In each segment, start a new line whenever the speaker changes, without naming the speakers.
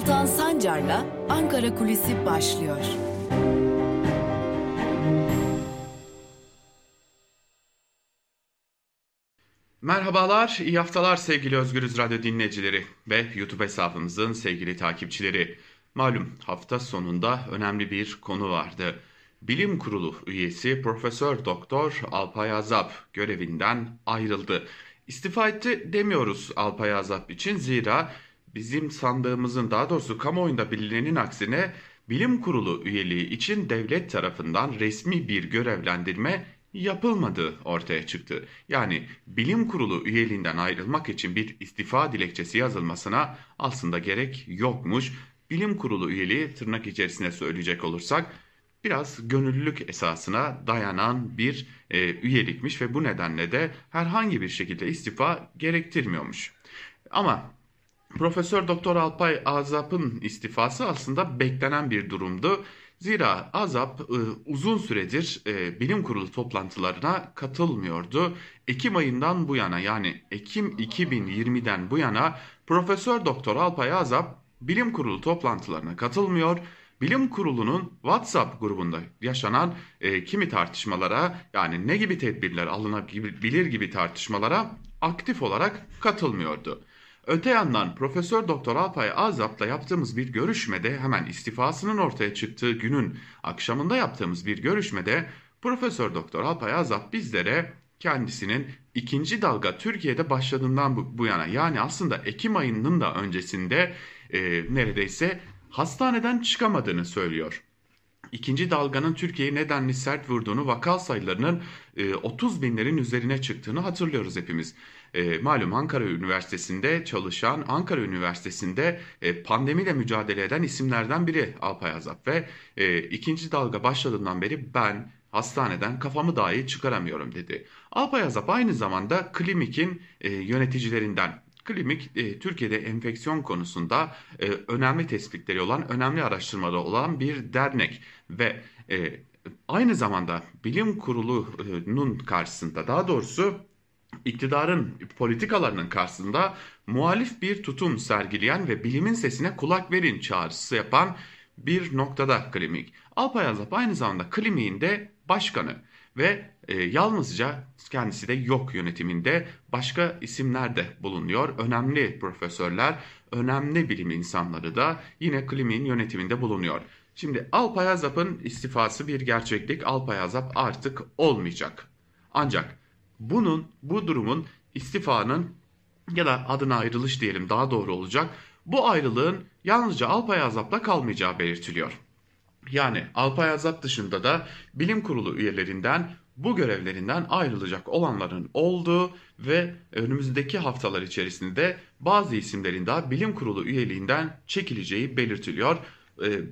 Altan Sancar'la Ankara Kulisi başlıyor.
Merhabalar, iyi haftalar sevgili Özgürüz Radyo dinleyicileri ve YouTube hesabımızın sevgili takipçileri. Malum hafta sonunda önemli bir konu vardı. Bilim Kurulu üyesi Profesör Doktor Alpay Azap görevinden ayrıldı. İstifa etti demiyoruz Alpay Azap için zira bizim sandığımızın daha doğrusu kamuoyunda bilinenin aksine Bilim Kurulu üyeliği için devlet tarafından resmi bir görevlendirme yapılmadığı ortaya çıktı. Yani bilim kurulu üyeliğinden ayrılmak için bir istifa dilekçesi yazılmasına aslında gerek yokmuş. Bilim kurulu üyeliği tırnak içerisine söyleyecek olursak biraz gönüllülük esasına dayanan bir e, üyelikmiş ve bu nedenle de herhangi bir şekilde istifa gerektirmiyormuş. Ama Profesör Doktor Alpay Azap'ın istifası aslında beklenen bir durumdu. Zira Azap e, uzun süredir e, bilim kurulu toplantılarına katılmıyordu. Ekim ayından bu yana yani Ekim 2020'den bu yana Profesör Doktor Alpay Azap bilim kurulu toplantılarına katılmıyor. Bilim kurulunun WhatsApp grubunda yaşanan e, kimi tartışmalara yani ne gibi tedbirler alınabilir gibi tartışmalara aktif olarak katılmıyordu. Öte yandan Profesör Doktor Alpay Azap'la yaptığımız bir görüşmede hemen istifasının ortaya çıktığı günün akşamında yaptığımız bir görüşmede Profesör Doktor Alpay Azap bizlere kendisinin ikinci dalga Türkiye'de başladığından bu, bu yana yani aslında Ekim ayının da öncesinde e, neredeyse hastaneden çıkamadığını söylüyor. İkinci dalganın Türkiye'yi nedenli sert vurduğunu, vaka sayılarının e, 30 binlerin üzerine çıktığını hatırlıyoruz hepimiz. E, malum Ankara Üniversitesi'nde çalışan, Ankara Üniversitesi'nde e, pandemiyle mücadele eden isimlerden biri Alpay Azap ve e, ikinci dalga başladığından beri ben hastaneden kafamı dahi çıkaramıyorum dedi. Alpay Azap aynı zamanda Klimik'in e, yöneticilerinden. Klimik e, Türkiye'de enfeksiyon konusunda e, önemli tespitleri olan, önemli araştırmaları olan bir dernek ve e, aynı zamanda bilim kurulunun karşısında daha doğrusu iktidarın politikalarının karşısında muhalif bir tutum sergileyen ve bilimin sesine kulak verin çağrısı yapan bir noktada Klimik. Alpay Azap aynı zamanda Klimik'in de başkanı ve e, yalnızca kendisi de yok yönetiminde başka isimler de bulunuyor. Önemli profesörler, önemli bilim insanları da yine Klimik'in yönetiminde bulunuyor. Şimdi Alpay Azap'ın istifası bir gerçeklik. Alpay Azap artık olmayacak. Ancak bunun, bu durumun istifanın ya da adına ayrılış diyelim daha doğru olacak. Bu ayrılığın yalnızca Alpay Azap'la kalmayacağı belirtiliyor. Yani Alpay Azap dışında da bilim kurulu üyelerinden bu görevlerinden ayrılacak olanların olduğu ve önümüzdeki haftalar içerisinde bazı isimlerin daha bilim kurulu üyeliğinden çekileceği belirtiliyor.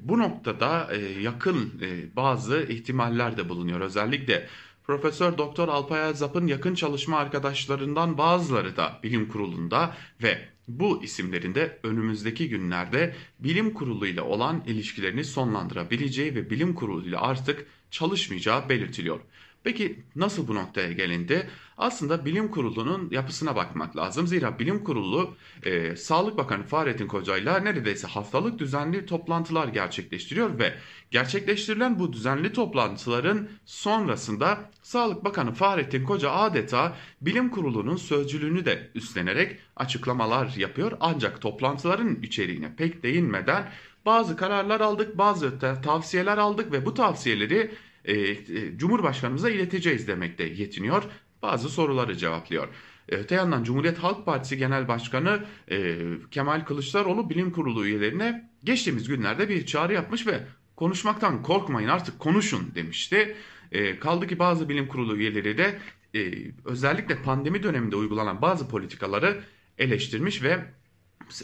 Bu noktada yakın bazı ihtimaller de bulunuyor. Özellikle Profesör Doktor Alpay Azap'ın yakın çalışma arkadaşlarından bazıları da bilim kurulunda ve bu isimlerin de önümüzdeki günlerde bilim kurulu ile olan ilişkilerini sonlandırabileceği ve bilim kurulu ile artık çalışmayacağı belirtiliyor. Peki nasıl bu noktaya gelindi? Aslında bilim kurulunun yapısına bakmak lazım. Zira bilim kurulu e, Sağlık Bakanı Fahrettin Koca'yla neredeyse haftalık düzenli toplantılar gerçekleştiriyor ve gerçekleştirilen bu düzenli toplantıların sonrasında Sağlık Bakanı Fahrettin Koca adeta bilim kurulunun sözcülüğünü de üstlenerek açıklamalar yapıyor. Ancak toplantıların içeriğine pek değinmeden bazı kararlar aldık, bazı tavsiyeler aldık ve bu tavsiyeleri e, e, Cumhurbaşkanımıza ileteceğiz demekte yetiniyor. Bazı soruları cevaplıyor. E, öte yandan Cumhuriyet Halk Partisi Genel Başkanı e, Kemal Kılıçdaroğlu bilim kurulu üyelerine geçtiğimiz günlerde bir çağrı yapmış ve konuşmaktan korkmayın artık konuşun demişti. E, kaldı ki bazı bilim kurulu üyeleri de e, özellikle pandemi döneminde uygulanan bazı politikaları eleştirmiş ve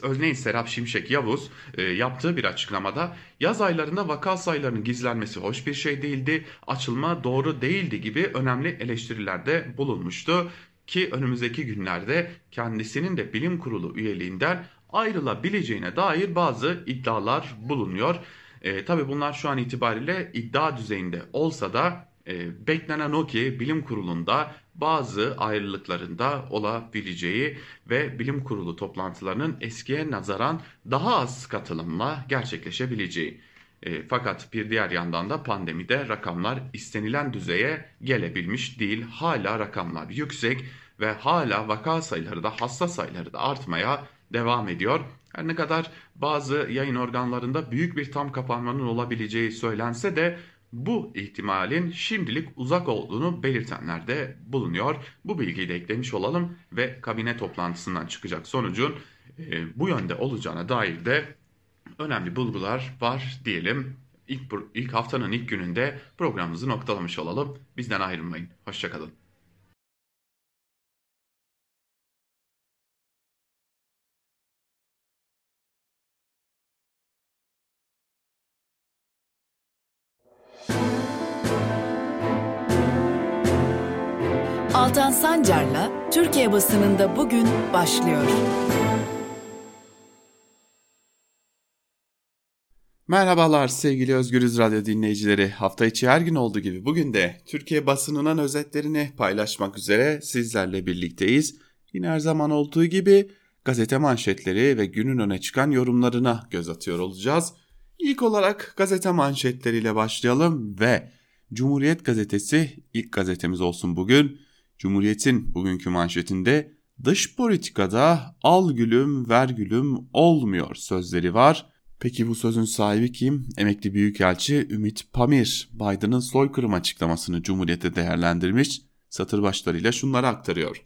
Örneğin Serap Şimşek Yavuz e, yaptığı bir açıklamada yaz aylarında vaka sayılarının gizlenmesi hoş bir şey değildi, açılma doğru değildi gibi önemli eleştirilerde bulunmuştu. Ki önümüzdeki günlerde kendisinin de bilim kurulu üyeliğinden ayrılabileceğine dair bazı iddialar bulunuyor. E, Tabi bunlar şu an itibariyle iddia düzeyinde olsa da e, beklenen o ki bilim kurulunda bazı ayrılıklarında olabileceği ve bilim kurulu toplantılarının eskiye nazaran daha az katılımla gerçekleşebileceği. E, fakat bir diğer yandan da pandemide rakamlar istenilen düzeye gelebilmiş değil. Hala rakamlar yüksek ve hala vaka sayıları da hasta sayıları da artmaya devam ediyor. Her ne kadar bazı yayın organlarında büyük bir tam kapanmanın olabileceği söylense de bu ihtimalin şimdilik uzak olduğunu belirtenler de bulunuyor. Bu bilgiyi de eklemiş olalım ve kabine toplantısından çıkacak sonucun e, bu yönde olacağına dair de önemli bulgular var diyelim. İlk, ilk haftanın ilk gününde programımızı noktalamış olalım. Bizden ayrılmayın. Hoşçakalın.
Altan Sancar'la Türkiye basınında bugün başlıyor.
Merhabalar sevgili Özgürüz Radyo dinleyicileri. Hafta içi her gün olduğu gibi bugün de Türkiye basınının özetlerini paylaşmak üzere sizlerle birlikteyiz. Yine her zaman olduğu gibi gazete manşetleri ve günün öne çıkan yorumlarına göz atıyor olacağız. İlk olarak gazete manşetleriyle başlayalım ve Cumhuriyet gazetesi ilk gazetemiz olsun bugün. Cumhuriyet'in bugünkü manşetinde dış politikada al gülüm ver gülüm olmuyor sözleri var. Peki bu sözün sahibi kim? Emekli Büyükelçi Ümit Pamir, Biden'ın soykırım açıklamasını Cumhuriyet'e değerlendirmiş, satır başlarıyla şunları aktarıyor.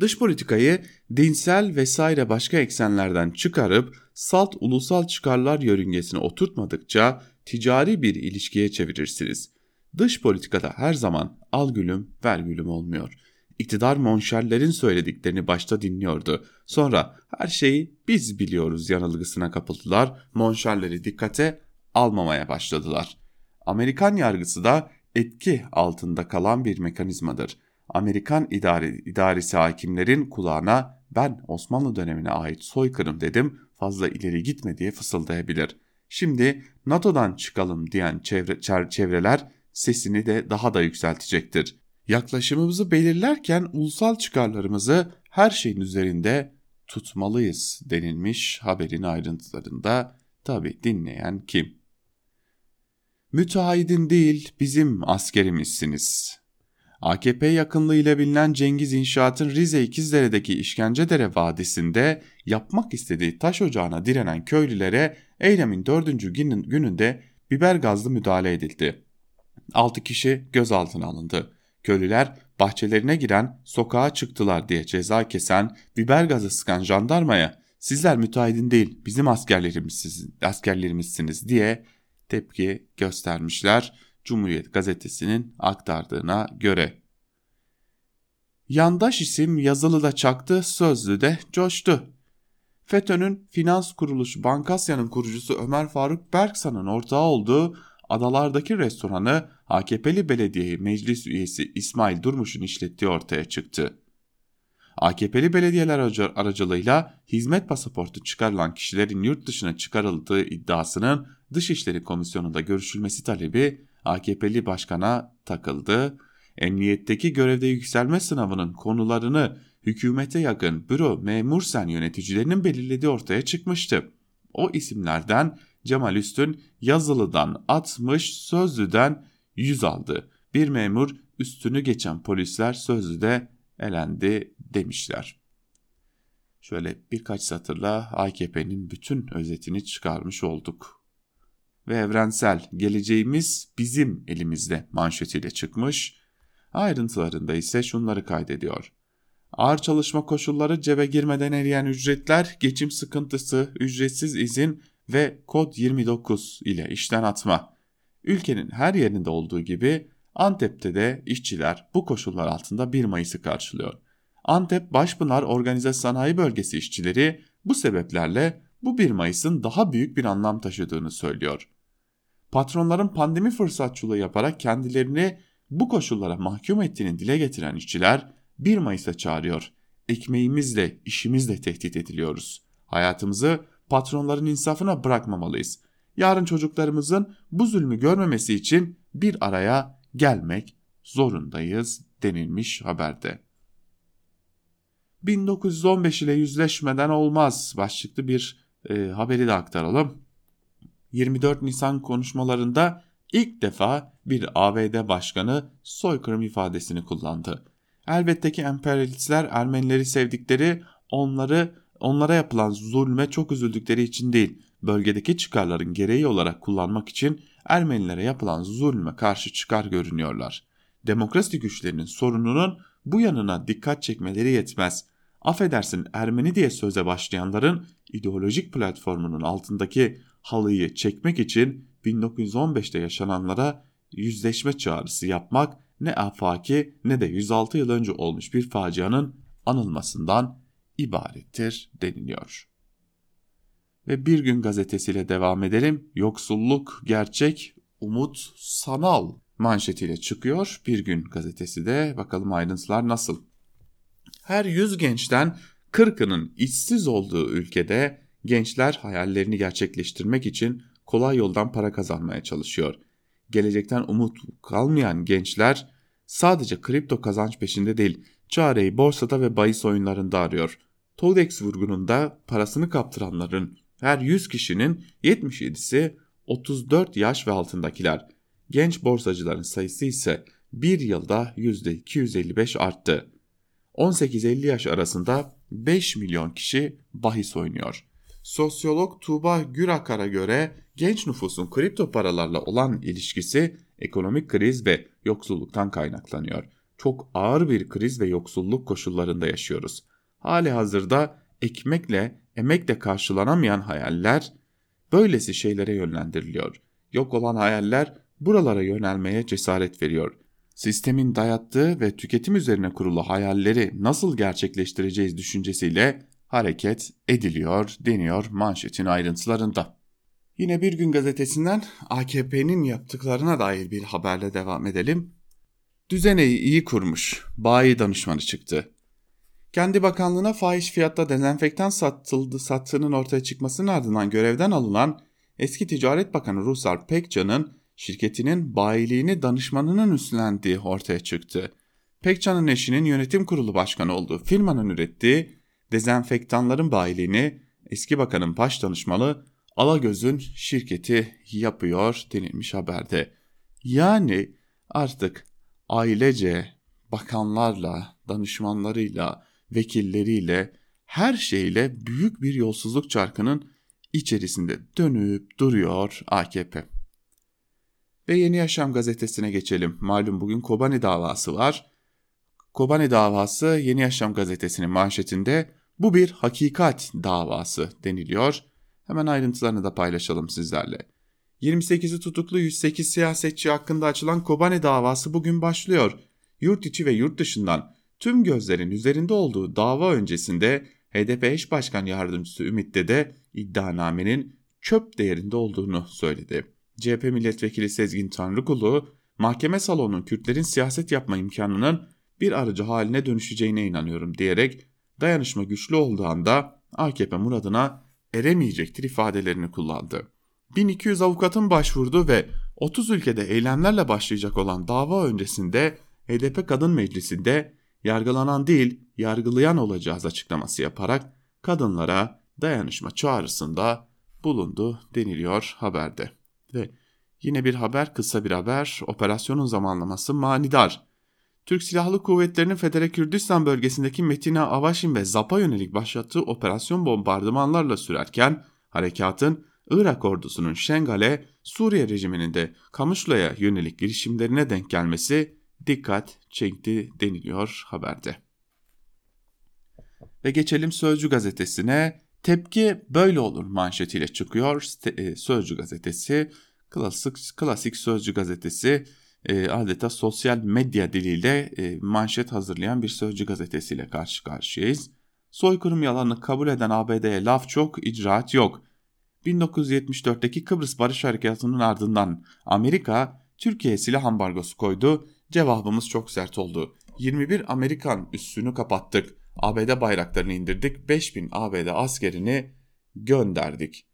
Dış politikayı dinsel vesaire başka eksenlerden çıkarıp salt ulusal çıkarlar yörüngesine oturtmadıkça ticari bir ilişkiye çevirirsiniz. Dış politikada her zaman al gülüm ver gülüm olmuyor. İktidar monşerlerin söylediklerini başta dinliyordu. Sonra her şeyi biz biliyoruz yanılgısına kapıldılar. Monşerleri dikkate almamaya başladılar. Amerikan yargısı da etki altında kalan bir mekanizmadır. Amerikan idari, idaresi hakimlerin kulağına ben Osmanlı dönemine ait soykırım dedim fazla ileri gitme diye fısıldayabilir. Şimdi NATO'dan çıkalım diyen çevre, çevreler sesini de daha da yükseltecektir. Yaklaşımımızı belirlerken ulusal çıkarlarımızı her şeyin üzerinde tutmalıyız denilmiş haberin ayrıntılarında tabi dinleyen kim? Müteahhidin değil bizim askerimizsiniz. AKP yakınlığıyla bilinen Cengiz İnşaat'ın Rize İkizdere'deki İşkencedere Vadisi'nde yapmak istediği taş ocağına direnen köylülere eylemin dördüncü gününde biber gazlı müdahale edildi. 6 kişi gözaltına alındı. Köylüler bahçelerine giren sokağa çıktılar diye ceza kesen biber gazı sıkan jandarmaya sizler müteahhidin değil bizim askerlerimizsiniz, askerlerimizsiniz diye tepki göstermişler Cumhuriyet gazetesinin aktardığına göre. Yandaş isim yazılıda çaktı, sözlüde coştu. FETÖ'nün finans kuruluşu Bankasya'nın kurucusu Ömer Faruk Berksan'ın ortağı olduğu adalardaki restoranı AKP'li belediye meclis üyesi İsmail Durmuş'un işlettiği ortaya çıktı. AKP'li belediyeler aracılığıyla hizmet pasaportu çıkarılan kişilerin yurt dışına çıkarıldığı iddiasının Dışişleri Komisyonu'nda görüşülmesi talebi AKP'li başkana takıldı. Emniyetteki görevde yükselme sınavının konularını hükümete yakın büro memur sen yöneticilerinin belirlediği ortaya çıkmıştı. O isimlerden Cemal Üstün yazılıdan 60, sözlüden 100 aldı. Bir memur üstünü geçen polisler sözlüde elendi demişler. Şöyle birkaç satırla AKP'nin bütün özetini çıkarmış olduk. Ve evrensel geleceğimiz bizim elimizde manşetiyle çıkmış. Ayrıntılarında ise şunları kaydediyor. Ağır çalışma koşulları cebe girmeden eriyen ücretler, geçim sıkıntısı, ücretsiz izin ve kod 29 ile işten atma. Ülkenin her yerinde olduğu gibi Antep'te de işçiler bu koşullar altında 1 Mayıs'ı karşılıyor. Antep Başpınar Organize Sanayi Bölgesi işçileri bu sebeplerle bu 1 Mayıs'ın daha büyük bir anlam taşıdığını söylüyor. Patronların pandemi fırsatçılığı yaparak kendilerini bu koşullara mahkum ettiğini dile getiren işçiler 1 Mayıs'a çağırıyor. Ekmeğimizle, işimizle tehdit ediliyoruz. Hayatımızı patronların insafına bırakmamalıyız. Yarın çocuklarımızın bu zulmü görmemesi için bir araya gelmek zorundayız denilmiş haberde. 1915 ile yüzleşmeden olmaz başlıklı bir e, haberi de aktaralım. 24 Nisan konuşmalarında ilk defa bir ABD başkanı soykırım ifadesini kullandı. Elbette ki emperyalistler Ermenileri sevdikleri, onları onlara yapılan zulme çok üzüldükleri için değil, bölgedeki çıkarların gereği olarak kullanmak için Ermenilere yapılan zulme karşı çıkar görünüyorlar. Demokrasi güçlerinin sorununun bu yanına dikkat çekmeleri yetmez. Affedersin Ermeni diye söze başlayanların ideolojik platformunun altındaki halıyı çekmek için 1915'te yaşananlara yüzleşme çağrısı yapmak ne afaki ne de 106 yıl önce olmuş bir facianın anılmasından ibarettir deniliyor. Ve Bir Gün gazetesiyle devam edelim. Yoksulluk gerçek, umut sanal manşetiyle çıkıyor. Bir Gün gazetesi de bakalım ayrıntılar nasıl? Her 100 gençten 40'ının işsiz olduğu ülkede gençler hayallerini gerçekleştirmek için kolay yoldan para kazanmaya çalışıyor. Gelecekten umut kalmayan gençler sadece kripto kazanç peşinde değil, çareyi borsada ve bahis oyunlarında arıyor. Todex vurgununda parasını kaptıranların her 100 kişinin 77'si 34 yaş ve altındakiler. Genç borsacıların sayısı ise bir yılda %255 arttı. 18-50 yaş arasında 5 milyon kişi bahis oynuyor. Sosyolog Tuğba Gürakar'a göre genç nüfusun kripto paralarla olan ilişkisi ekonomik kriz ve yoksulluktan kaynaklanıyor. Çok ağır bir kriz ve yoksulluk koşullarında yaşıyoruz. Hali hazırda ekmekle, emekle karşılanamayan hayaller böylesi şeylere yönlendiriliyor. Yok olan hayaller buralara yönelmeye cesaret veriyor. Sistemin dayattığı ve tüketim üzerine kurulu hayalleri nasıl gerçekleştireceğiz düşüncesiyle hareket ediliyor deniyor manşetin ayrıntılarında. Yine bir gün gazetesinden AKP'nin yaptıklarına dair bir haberle devam edelim. Düzeneyi iyi kurmuş, bayi danışmanı çıktı. Kendi bakanlığına fahiş fiyatta dezenfektan satıldı, sattığının ortaya çıkmasının ardından görevden alınan eski Ticaret Bakanı Ruslar Pekcan'ın şirketinin bayiliğini danışmanının üstlendiği ortaya çıktı. Pekcan'ın eşinin yönetim kurulu başkanı olduğu firmanın ürettiği dezenfektanların bayiliğini eski bakanın baş danışmalı Alagöz'ün şirketi yapıyor denilmiş haberde. Yani artık ailece bakanlarla, danışmanlarıyla, vekilleriyle, her şeyle büyük bir yolsuzluk çarkının içerisinde dönüp duruyor AKP. Ve Yeni Yaşam gazetesine geçelim. Malum bugün Kobani davası var. Kobani davası Yeni Yaşam gazetesinin manşetinde bu bir hakikat davası deniliyor. Hemen ayrıntılarını da paylaşalım sizlerle. 28'i tutuklu 108 siyasetçi hakkında açılan Kobani davası bugün başlıyor. Yurt içi ve yurt dışından tüm gözlerin üzerinde olduğu dava öncesinde HDP eş başkan yardımcısı Ümit de iddianamenin çöp değerinde olduğunu söyledi. CHP milletvekili Sezgin Tanrıkulu, mahkeme salonunun Kürtlerin siyaset yapma imkanının bir aracı haline dönüşeceğine inanıyorum diyerek dayanışma güçlü olduğu anda AKP muradına eremeyecektir ifadelerini kullandı. 1200 avukatın başvurdu ve 30 ülkede eylemlerle başlayacak olan dava öncesinde HDP Kadın Meclisi'nde yargılanan değil yargılayan olacağız açıklaması yaparak kadınlara dayanışma çağrısında bulundu deniliyor haberde. Ve yine bir haber kısa bir haber operasyonun zamanlaması manidar. Türk Silahlı Kuvvetleri'nin Federe Kürdistan bölgesindeki Metina Avaşin ve Zap'a yönelik başlattığı operasyon bombardımanlarla sürerken harekatın Irak ordusunun Şengal'e, Suriye rejiminin de Kamışla'ya yönelik girişimlerine denk gelmesi dikkat çekti deniliyor haberde. Ve geçelim Sözcü gazetesine. Tepki böyle olur manşetiyle çıkıyor. E, Sözcü gazetesi, klasik, klasik Sözcü gazetesi e, adeta sosyal medya diliyle e, manşet hazırlayan bir Sözcü gazetesiyle karşı karşıyayız. Soykırım yalanını kabul eden ABD'ye laf çok, icraat yok. 1974'teki Kıbrıs Barış Harekatı'nın ardından Amerika Türkiye'ye silah ambargosu koydu. Cevabımız çok sert oldu. 21 Amerikan üssünü kapattık. ABD bayraklarını indirdik. 5000 ABD askerini gönderdik.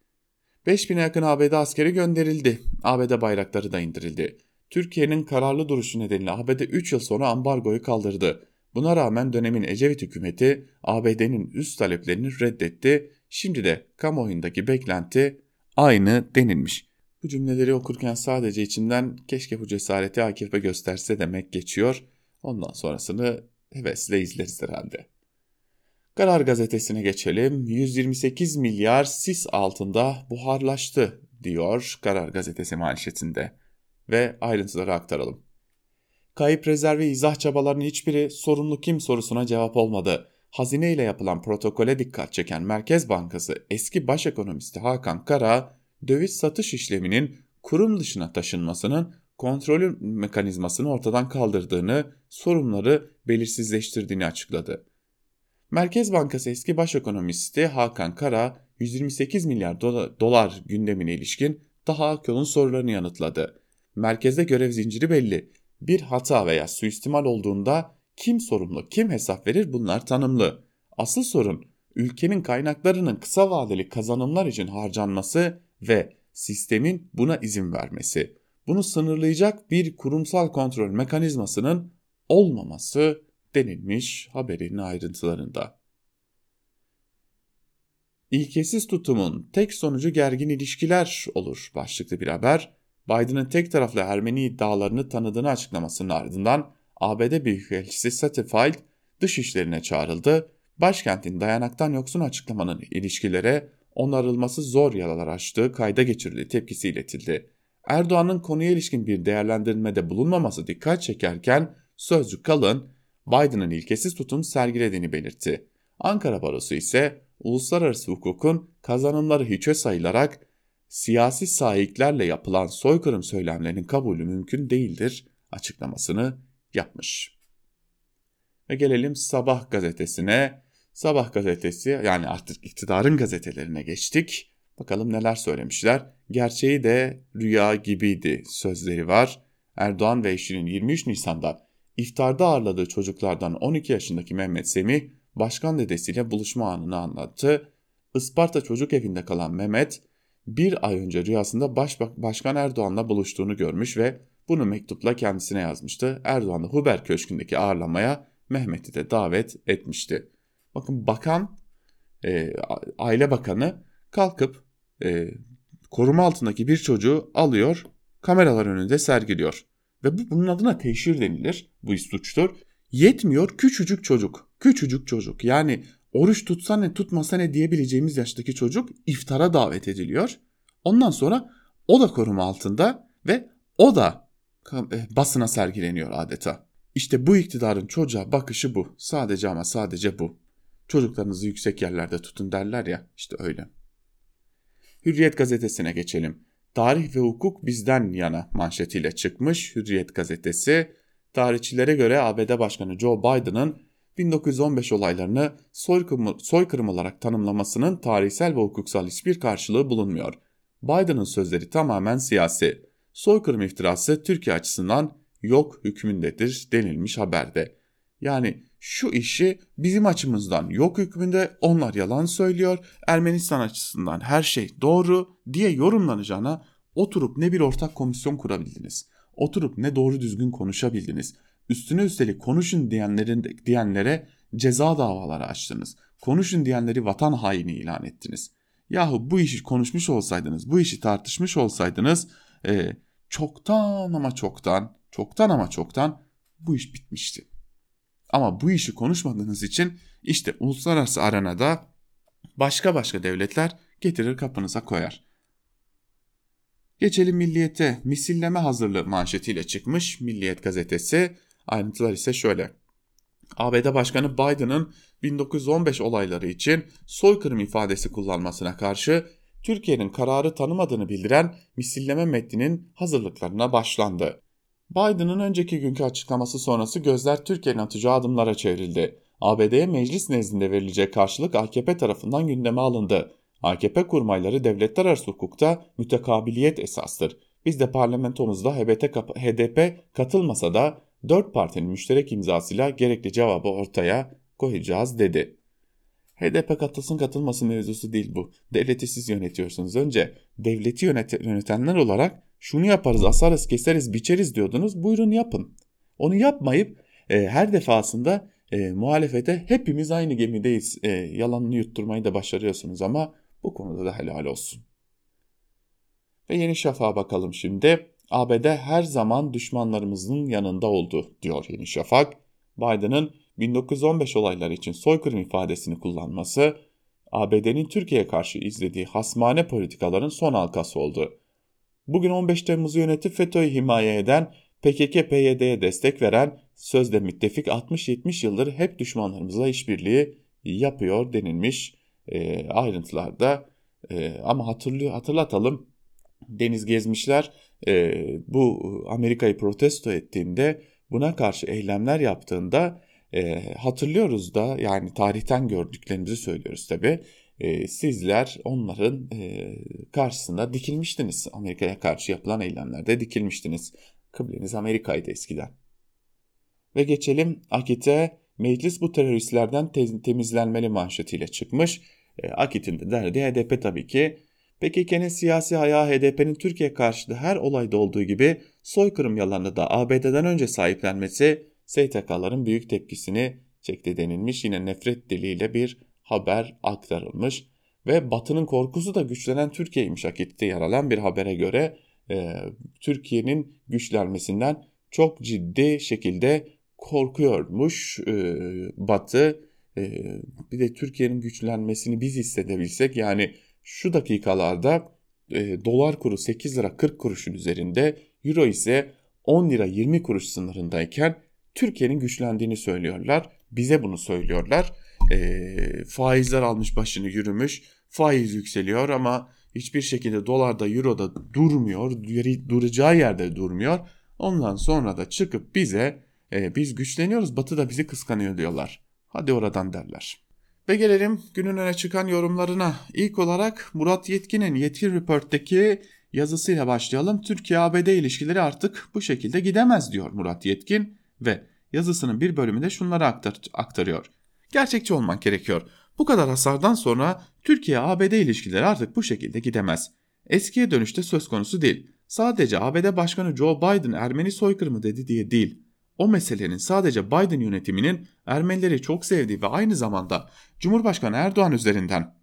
5000'e yakın ABD askeri gönderildi. ABD bayrakları da indirildi. Türkiye'nin kararlı duruşu nedeniyle ABD 3 yıl sonra ambargoyu kaldırdı. Buna rağmen dönemin Ecevit hükümeti ABD'nin üst taleplerini reddetti. Şimdi de kamuoyundaki beklenti aynı denilmiş. Bu cümleleri okurken sadece içimden keşke bu cesareti AKP gösterse demek geçiyor. Ondan sonrasını hevesle izleriz herhalde. Karar gazetesine geçelim. 128 milyar sis altında buharlaştı diyor Karar gazetesi manşetinde. Ve ayrıntıları aktaralım. Kayıp rezervi izah çabalarının hiçbiri sorumlu kim sorusuna cevap olmadı. Hazine ile yapılan protokole dikkat çeken Merkez Bankası eski baş ekonomisti Hakan Kara, döviz satış işleminin kurum dışına taşınmasının kontrolü mekanizmasını ortadan kaldırdığını, sorunları belirsizleştirdiğini açıkladı. Merkez Bankası eski baş ekonomisti Hakan Kara 128 milyar dolar gündemine ilişkin daha Akyol'un sorularını yanıtladı. Merkezde görev zinciri belli. Bir hata veya suistimal olduğunda kim sorumlu, kim hesap verir bunlar tanımlı. Asıl sorun ülkenin kaynaklarının kısa vadeli kazanımlar için harcanması ve sistemin buna izin vermesi. Bunu sınırlayacak bir kurumsal kontrol mekanizmasının olmaması denilmiş haberin ayrıntılarında. İlkesiz tutumun tek sonucu gergin ilişkiler olur başlıklı bir haber. Biden'ın tek taraflı Ermeni iddialarını tanıdığını açıklamasının ardından ABD Büyükelçisi Satterfield dışişlerine çağrıldı. Başkentin dayanaktan yoksun açıklamanın ilişkilere onarılması zor yaralar açtığı kayda geçirildi tepkisi iletildi. Erdoğan'ın konuya ilişkin bir değerlendirmede bulunmaması dikkat çekerken sözcü Kalın Biden'ın ilkesiz tutum sergilediğini belirtti. Ankara Barosu ise uluslararası hukukun kazanımları hiçe sayılarak siyasi sahiplerle yapılan soykırım söylemlerinin kabulü mümkün değildir açıklamasını yapmış. Ve gelelim Sabah gazetesine. Sabah gazetesi yani artık iktidarın gazetelerine geçtik. Bakalım neler söylemişler. Gerçeği de rüya gibiydi sözleri var. Erdoğan ve eşinin 23 Nisan'da iftarda ağırladığı çocuklardan 12 yaşındaki Mehmet Semih başkan dedesiyle buluşma anını anlattı. Isparta çocuk evinde kalan Mehmet bir ay önce rüyasında Baş Başkan Erdoğan'la buluştuğunu görmüş ve bunu mektupla kendisine yazmıştı. Erdoğan da Huber Köşkü'ndeki ağırlamaya Mehmet'i de davet etmişti. Bakın bakan, e, aile bakanı kalkıp e, koruma altındaki bir çocuğu alıyor, kameralar önünde sergiliyor. Ve bu, bunun adına teşhir denilir. Bu suçtur. Yetmiyor küçücük çocuk. Küçücük çocuk. Yani oruç tutsa ne tutmasa ne diyebileceğimiz yaştaki çocuk iftara davet ediliyor. Ondan sonra o da koruma altında ve o da e, basına sergileniyor adeta. İşte bu iktidarın çocuğa bakışı bu. Sadece ama sadece bu. Çocuklarınızı yüksek yerlerde tutun derler ya işte öyle. Hürriyet gazetesine geçelim. Tarih ve hukuk bizden yana manşetiyle çıkmış Hürriyet gazetesi. Tarihçilere göre ABD Başkanı Joe Biden'ın 1915 olaylarını soykırım, soykırım olarak tanımlamasının tarihsel ve hukuksal hiçbir karşılığı bulunmuyor. Biden'ın sözleri tamamen siyasi. Soykırım iftirası Türkiye açısından yok hükmündedir denilmiş haberde. Yani şu işi bizim açımızdan yok hükmünde onlar yalan söylüyor. Ermenistan açısından her şey doğru diye yorumlanacağına oturup ne bir ortak komisyon kurabildiniz. Oturup ne doğru düzgün konuşabildiniz. Üstüne üstelik konuşun diyenlerin, diyenlere ceza davaları açtınız. Konuşun diyenleri vatan haini ilan ettiniz. Yahu bu işi konuşmuş olsaydınız, bu işi tartışmış olsaydınız e, çoktan ama çoktan, çoktan ama çoktan bu iş bitmişti. Ama bu işi konuşmadığınız için işte uluslararası arenada başka başka devletler getirir kapınıza koyar. Geçelim Milliyet'e misilleme hazırlığı manşetiyle çıkmış Milliyet gazetesi. Ayrıntılar ise şöyle. ABD Başkanı Biden'ın 1915 olayları için soykırım ifadesi kullanmasına karşı Türkiye'nin kararı tanımadığını bildiren misilleme metninin hazırlıklarına başlandı. Biden'ın önceki günkü açıklaması sonrası gözler Türkiye'nin atacağı adımlara çevrildi. ABD'ye meclis nezdinde verilecek karşılık AKP tarafından gündeme alındı. AKP kurmayları devletler arası hukukta mütekabiliyet esastır. Biz de parlamentomuzda HDP katılmasa da dört partinin müşterek imzasıyla gerekli cevabı ortaya koyacağız dedi. HDP katılsın katılmasın mevzusu değil bu. Devleti siz yönetiyorsunuz. Önce devleti yönet yönetenler olarak şunu yaparız, asarız, keseriz, biçeriz diyordunuz. Buyurun yapın. Onu yapmayıp e, her defasında e, muhalefete hepimiz aynı gemideyiz e, yalanını yutturmayı da başarıyorsunuz ama bu konuda da helal olsun. Ve Yeni Şafak'a bakalım şimdi. ABD her zaman düşmanlarımızın yanında oldu diyor Yeni Şafak. Biden'ın 1915 olayları için soykırım ifadesini kullanması ABD'nin Türkiye'ye karşı izlediği hasmane politikaların son halkası oldu. Bugün 15 Temmuz'u yönetip FETÖ'yü himaye eden, PKK-PYD'ye destek veren, sözde müttefik 60-70 yıldır hep düşmanlarımızla işbirliği yapıyor denilmiş e, ayrıntılarda. E, ama hatırlıyor, hatırlatalım deniz gezmişler e, bu Amerika'yı protesto ettiğinde buna karşı eylemler yaptığında e, hatırlıyoruz da yani tarihten gördüklerimizi söylüyoruz tabi. E, sizler onların e, karşısında dikilmiştiniz. Amerika'ya karşı yapılan eylemlerde dikilmiştiniz. Kıbleniz Amerika'ydı eskiden. Ve geçelim Akit'e meclis bu teröristlerden te temizlenmeli manşetiyle çıkmış. E, Akit'in de derdi HDP tabii ki. PKK'nin siyasi ayağı HDP'nin Türkiye karşıtı her olayda olduğu gibi soykırım yalanını da ABD'den önce sahiplenmesi STK'ların büyük tepkisini çekti denilmiş. Yine nefret diliyle bir haber aktarılmış ve Batı'nın korkusu da güçlenen Türkiye'ymiş Akit'te yer alan bir habere göre e, Türkiye'nin güçlenmesinden çok ciddi şekilde korkuyormuş e, Batı. E, bir de Türkiye'nin güçlenmesini biz hissedebilsek yani şu dakikalarda e, dolar kuru 8 lira 40 kuruşun üzerinde, euro ise 10 lira 20 kuruş sınırındayken Türkiye'nin güçlendiğini söylüyorlar. Bize bunu söylüyorlar. E, faizler almış başını yürümüş. Faiz yükseliyor ama hiçbir şekilde dolarda, euroda durmuyor. Duracağı yerde durmuyor. Ondan sonra da çıkıp bize e, biz güçleniyoruz batı da bizi kıskanıyor diyorlar. Hadi oradan derler. Ve gelelim günün öne çıkan yorumlarına. İlk olarak Murat Yetkin'in Yetkin Report'taki yazısıyla başlayalım. Türkiye-ABD ilişkileri artık bu şekilde gidemez diyor Murat Yetkin ve yazısının bir bölümünde şunları aktar aktarıyor. Gerçekçi olmak gerekiyor. Bu kadar hasardan sonra Türkiye-ABD ilişkileri artık bu şekilde gidemez. Eskiye dönüşte söz konusu değil. Sadece ABD Başkanı Joe Biden Ermeni soykırımı dedi diye değil o meselenin sadece Biden yönetiminin Ermenileri çok sevdiği ve aynı zamanda Cumhurbaşkanı Erdoğan üzerinden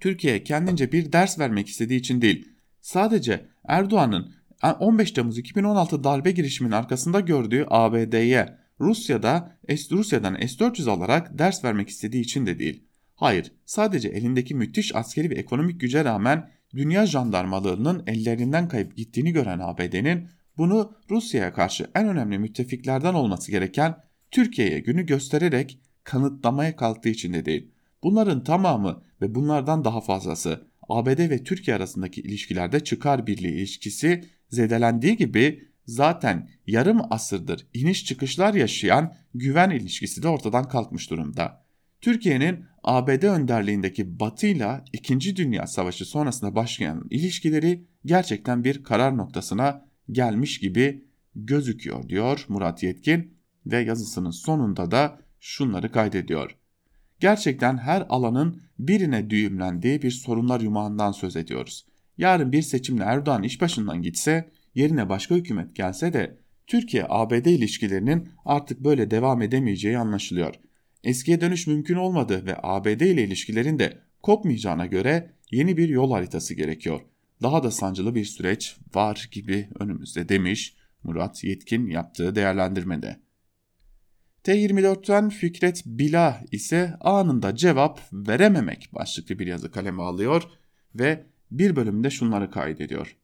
Türkiye'ye kendince bir ders vermek istediği için değil, sadece Erdoğan'ın 15 Temmuz 2016 darbe girişiminin arkasında gördüğü ABD'ye Rusya'da Rusya'dan S-400 alarak ders vermek istediği için de değil. Hayır, sadece elindeki müthiş askeri ve ekonomik güce rağmen dünya jandarmalığının ellerinden kayıp gittiğini gören ABD'nin bunu Rusya'ya karşı en önemli müttefiklerden olması gereken Türkiye'ye günü göstererek kanıtlamaya kalktığı için de değil. Bunların tamamı ve bunlardan daha fazlası ABD ve Türkiye arasındaki ilişkilerde çıkar birliği ilişkisi zedelendiği gibi zaten yarım asırdır iniş çıkışlar yaşayan güven ilişkisi de ortadan kalkmış durumda. Türkiye'nin ABD önderliğindeki Batı ile 2. Dünya Savaşı sonrasında başlayan ilişkileri gerçekten bir karar noktasına gelmiş gibi gözüküyor diyor Murat Yetkin ve yazısının sonunda da şunları kaydediyor. Gerçekten her alanın birine düğümlendiği bir sorunlar yumağından söz ediyoruz. Yarın bir seçimle Erdoğan iş başından gitse, yerine başka hükümet gelse de Türkiye-ABD ilişkilerinin artık böyle devam edemeyeceği anlaşılıyor. Eskiye dönüş mümkün olmadı ve ABD ile ilişkilerin de kopmayacağına göre yeni bir yol haritası gerekiyor daha da sancılı bir süreç var gibi önümüzde demiş Murat Yetkin yaptığı değerlendirmede. T24'ten Fikret Bila ise anında cevap verememek başlıklı bir yazı kaleme alıyor ve bir bölümde şunları kaydediyor.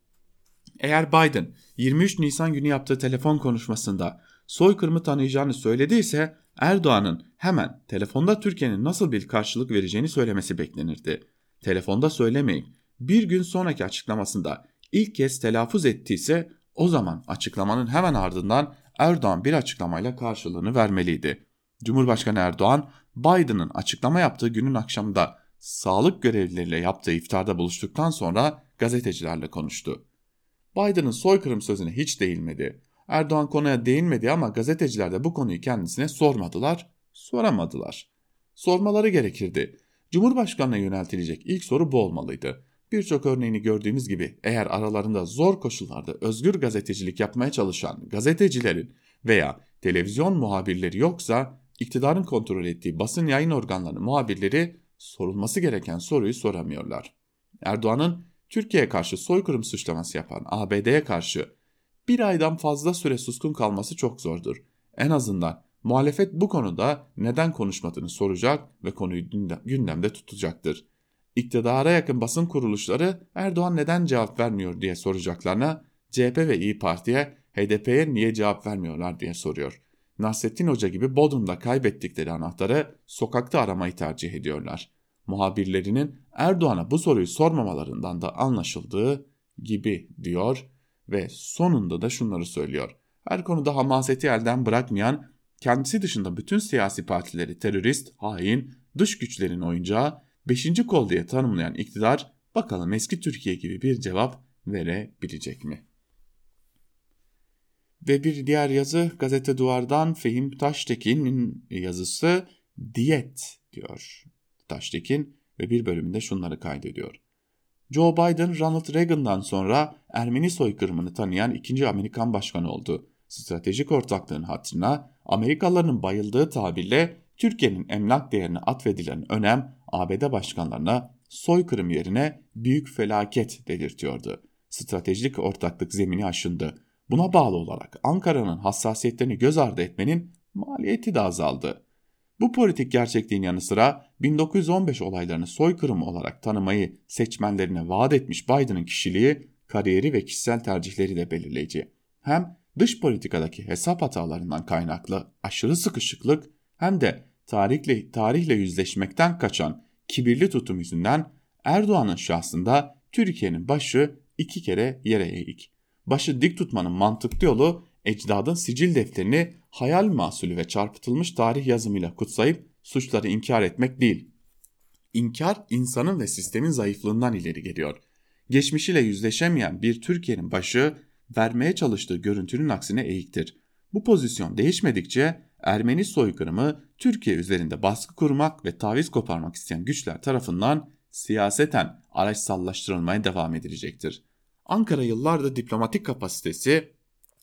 Eğer Biden 23 Nisan günü yaptığı telefon konuşmasında soykırımı tanıyacağını söylediyse Erdoğan'ın hemen telefonda Türkiye'nin nasıl bir karşılık vereceğini söylemesi beklenirdi. Telefonda söylemeyip bir gün sonraki açıklamasında ilk kez telaffuz ettiyse o zaman açıklamanın hemen ardından Erdoğan bir açıklamayla karşılığını vermeliydi. Cumhurbaşkanı Erdoğan Biden'ın açıklama yaptığı günün akşamında sağlık görevlileriyle yaptığı iftarda buluştuktan sonra gazetecilerle konuştu. Biden'ın soykırım sözüne hiç değinmedi. Erdoğan konuya değinmedi ama gazeteciler de bu konuyu kendisine sormadılar, soramadılar. Sormaları gerekirdi. Cumhurbaşkanına yöneltilecek ilk soru bu olmalıydı. Birçok örneğini gördüğümüz gibi eğer aralarında zor koşullarda özgür gazetecilik yapmaya çalışan gazetecilerin veya televizyon muhabirleri yoksa iktidarın kontrol ettiği basın yayın organlarının muhabirleri sorulması gereken soruyu soramıyorlar. Erdoğan'ın Türkiye'ye karşı soykırım suçlaması yapan ABD'ye karşı bir aydan fazla süre suskun kalması çok zordur. En azından muhalefet bu konuda neden konuşmadığını soracak ve konuyu gündemde tutacaktır. İktidara yakın basın kuruluşları Erdoğan neden cevap vermiyor diye soracaklarına CHP ve İyi Parti'ye HDP'ye niye cevap vermiyorlar diye soruyor. Nasrettin Hoca gibi Bodrum'da kaybettikleri anahtarı sokakta aramayı tercih ediyorlar. Muhabirlerinin Erdoğan'a bu soruyu sormamalarından da anlaşıldığı gibi diyor ve sonunda da şunları söylüyor. Her konuda hamaseti elden bırakmayan, kendisi dışında bütün siyasi partileri terörist, hain, dış güçlerin oyuncağı, beşinci kol diye tanımlayan iktidar bakalım eski Türkiye gibi bir cevap verebilecek mi? Ve bir diğer yazı gazete duvardan Fehim Taştekin'in yazısı diyet diyor Taştekin ve bir bölümünde şunları kaydediyor. Joe Biden, Ronald Reagan'dan sonra Ermeni soykırımını tanıyan ikinci Amerikan başkanı oldu. Stratejik ortaklığın hatırına Amerikalıların bayıldığı tabirle Türkiye'nin emlak değerine atfedilen önem ABD başkanlarına soykırım yerine büyük felaket dedirtiyordu. Stratejik ortaklık zemini aşındı. Buna bağlı olarak Ankara'nın hassasiyetlerini göz ardı etmenin maliyeti de azaldı. Bu politik gerçekliğin yanı sıra 1915 olaylarını soykırım olarak tanımayı seçmenlerine vaat etmiş Biden'ın kişiliği, kariyeri ve kişisel tercihleri de belirleyici. Hem dış politikadaki hesap hatalarından kaynaklı aşırı sıkışıklık hem de tarihle, tarihle yüzleşmekten kaçan kibirli tutum yüzünden Erdoğan'ın şahsında Türkiye'nin başı iki kere yere eğik. Başı dik tutmanın mantıklı yolu ecdadın sicil defterini hayal mahsulü ve çarpıtılmış tarih yazımıyla kutsayıp suçları inkar etmek değil. İnkar insanın ve sistemin zayıflığından ileri geliyor. Geçmişiyle yüzleşemeyen bir Türkiye'nin başı vermeye çalıştığı görüntünün aksine eğiktir. Bu pozisyon değişmedikçe Ermeni soykırımı Türkiye üzerinde baskı kurmak ve taviz koparmak isteyen güçler tarafından siyaseten araçsallaştırılmaya devam edilecektir. Ankara yıllardır diplomatik kapasitesi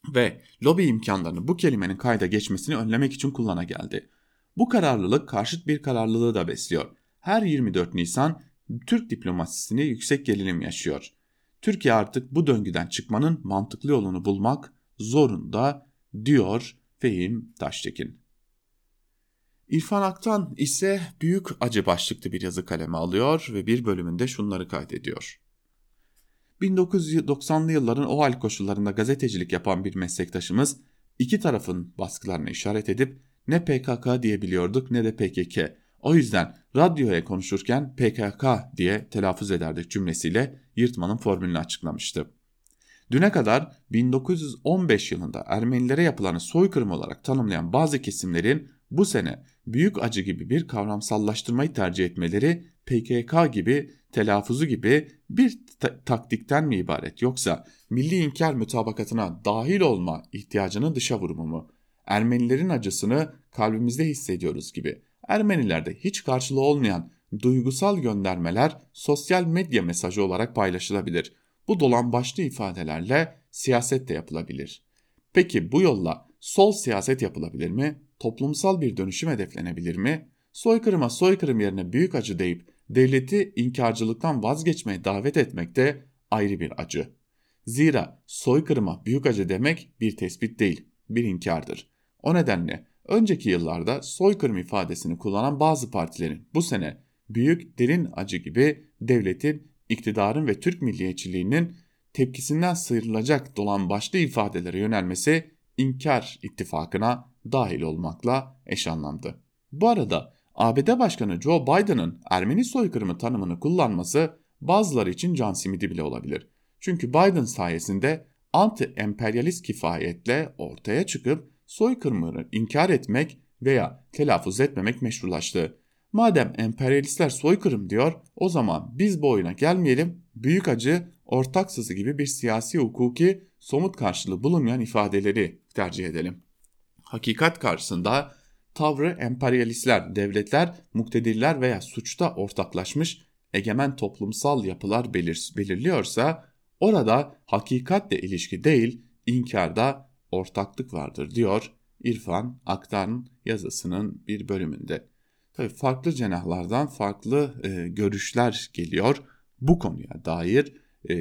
ve lobi imkanlarını bu kelimenin kayda geçmesini önlemek için kullana geldi. Bu kararlılık karşıt bir kararlılığı da besliyor. Her 24 Nisan Türk diplomasisini yüksek gerilim yaşıyor. Türkiye artık bu döngüden çıkmanın mantıklı yolunu bulmak zorunda diyor Fehim Taştekin. İrfan Aktan ise büyük acı başlıklı bir yazı kaleme alıyor ve bir bölümünde şunları kaydediyor. 1990'lı yılların o hal koşullarında gazetecilik yapan bir meslektaşımız iki tarafın baskılarına işaret edip ne PKK diyebiliyorduk ne de PKK. O yüzden radyoya konuşurken PKK diye telaffuz ederdik cümlesiyle yırtmanın formülünü açıklamıştı. Düne kadar 1915 yılında Ermenilere yapılanı soykırım olarak tanımlayan bazı kesimlerin bu sene büyük acı gibi bir kavramsallaştırmayı tercih etmeleri PKK gibi telaffuzu gibi bir ta- taktikten mi ibaret yoksa milli inkar mütabakatına dahil olma ihtiyacının dışa vurumu mu? Ermenilerin acısını kalbimizde hissediyoruz gibi. Ermenilerde hiç karşılığı olmayan duygusal göndermeler sosyal medya mesajı olarak paylaşılabilir. Bu dolan başlı ifadelerle siyaset de yapılabilir. Peki bu yolla sol siyaset yapılabilir mi? Toplumsal bir dönüşüm hedeflenebilir mi? Soykırıma soykırım yerine büyük acı deyip devleti inkarcılıktan vazgeçmeye davet etmek de ayrı bir acı. Zira soykırıma büyük acı demek bir tespit değil, bir inkardır. O nedenle önceki yıllarda soykırım ifadesini kullanan bazı partilerin bu sene büyük derin acı gibi devletin, iktidarın ve Türk milliyetçiliğinin tepkisinden sıyrılacak dolan başlı ifadelere yönelmesi inkar ittifakına dahil olmakla eş anlamdı. Bu arada ABD Başkanı Joe Biden'ın Ermeni soykırımı tanımını kullanması bazıları için can simidi bile olabilir. Çünkü Biden sayesinde anti-emperyalist kifayetle ortaya çıkıp soykırımını inkar etmek veya telaffuz etmemek meşrulaştı. Madem emperyalistler soykırım diyor o zaman biz bu oyuna gelmeyelim büyük acı ortak sızı gibi bir siyasi hukuki somut karşılığı bulunmayan ifadeleri tercih edelim. Hakikat karşısında tavrı emperyalistler, devletler, muktedirler veya suçta ortaklaşmış egemen toplumsal yapılar belir belirliyorsa orada hakikatle ilişki değil inkarda ortaklık vardır diyor İrfan Aktar'ın yazısının bir bölümünde. Tabii farklı cenahlardan farklı e, görüşler geliyor bu konuya dair e,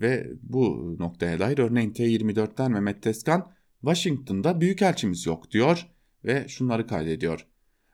ve bu noktaya dair örneğin T24'ten Mehmet Teskan Washington'da büyükelçimiz yok diyor ve şunları kaydediyor.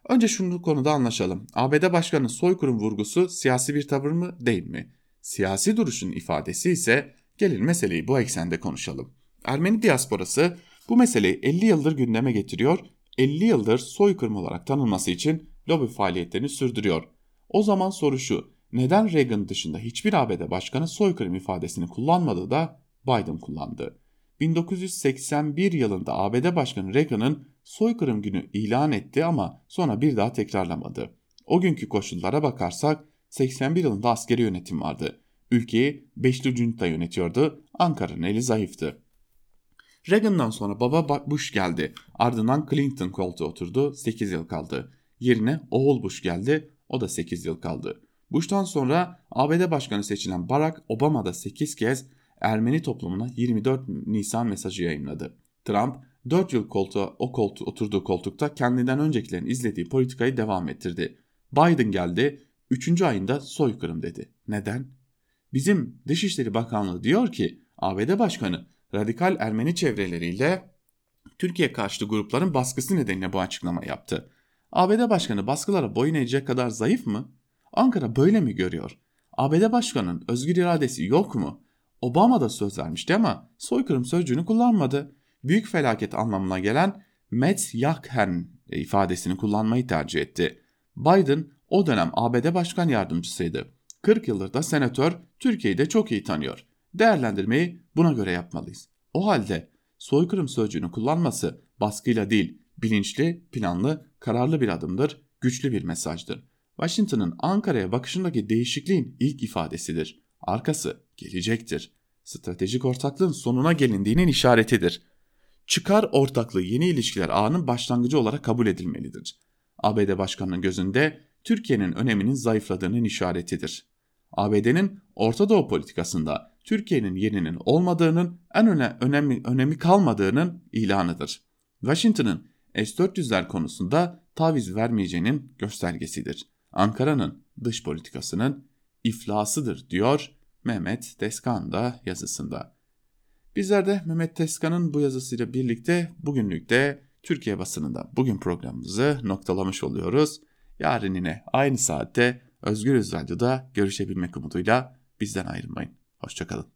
Önce şunu konuda anlaşalım. ABD Başkanı soykırım vurgusu siyasi bir tavır mı değil mi? Siyasi duruşun ifadesi ise gelin meseleyi bu eksende konuşalım. Ermeni diasporası bu meseleyi 50 yıldır gündeme getiriyor, 50 yıldır soykırım olarak tanınması için lobi faaliyetlerini sürdürüyor. O zaman soru şu, neden Reagan dışında hiçbir ABD başkanı soykırım ifadesini kullanmadı da Biden kullandı? 1981 yılında ABD Başkanı Reagan'ın soykırım günü ilan etti ama sonra bir daha tekrarlamadı. O günkü koşullara bakarsak 81 yılında askeri yönetim vardı. Ülkeyi Beşli Junta yönetiyordu. Ankara'nın eli zayıftı. Reagan'dan sonra baba Bush geldi. Ardından Clinton koltuğa oturdu. 8 yıl kaldı. Yerine oğul Bush geldi. O da 8 yıl kaldı. Bush'tan sonra ABD Başkanı seçilen Barack Obama da 8 kez Ermeni toplumuna 24 Nisan mesajı yayınladı. Trump 4 yıl koltuğa, o koltuğa oturduğu koltukta kendinden öncekilerin izlediği politikayı devam ettirdi. Biden geldi 3. ayında soykırım dedi. Neden? Bizim Dışişleri Bakanlığı diyor ki ABD Başkanı radikal Ermeni çevreleriyle Türkiye karşıtı grupların baskısı nedeniyle bu açıklama yaptı. ABD Başkanı baskılara boyun eğecek kadar zayıf mı? Ankara böyle mi görüyor? ABD Başkanı'nın özgür iradesi yok mu? Obama da söz vermişti ama soykırım sözcüğünü kullanmadı. Büyük felaket anlamına gelen Metz Yakhen ifadesini kullanmayı tercih etti. Biden o dönem ABD Başkan Yardımcısıydı. 40 yıldır da senatör Türkiye'yi de çok iyi tanıyor. Değerlendirmeyi buna göre yapmalıyız. O halde soykırım sözcüğünü kullanması baskıyla değil, bilinçli, planlı, kararlı bir adımdır, güçlü bir mesajdır. Washington'ın Ankara'ya bakışındaki değişikliğin ilk ifadesidir. Arkası gelecektir. Stratejik ortaklığın sonuna gelindiğinin işaretidir. Çıkar ortaklığı yeni ilişkiler ağının başlangıcı olarak kabul edilmelidir. ABD Başkanı'nın gözünde Türkiye'nin öneminin zayıfladığının işaretidir. ABD'nin Orta Doğu politikasında Türkiye'nin yerinin olmadığının en öne, önemli, önemi kalmadığının ilanıdır. Washington'ın S-400'ler konusunda taviz vermeyeceğinin göstergesidir. Ankara'nın dış politikasının iflasıdır diyor Mehmet Teskan da yazısında. Bizler de Mehmet Teskan'ın bu yazısıyla birlikte bugünlük de Türkiye basınında bugün programımızı noktalamış oluyoruz. Yarın yine aynı saatte Özgür Radyo'da görüşebilmek umuduyla bizden ayrılmayın. Hoşçakalın.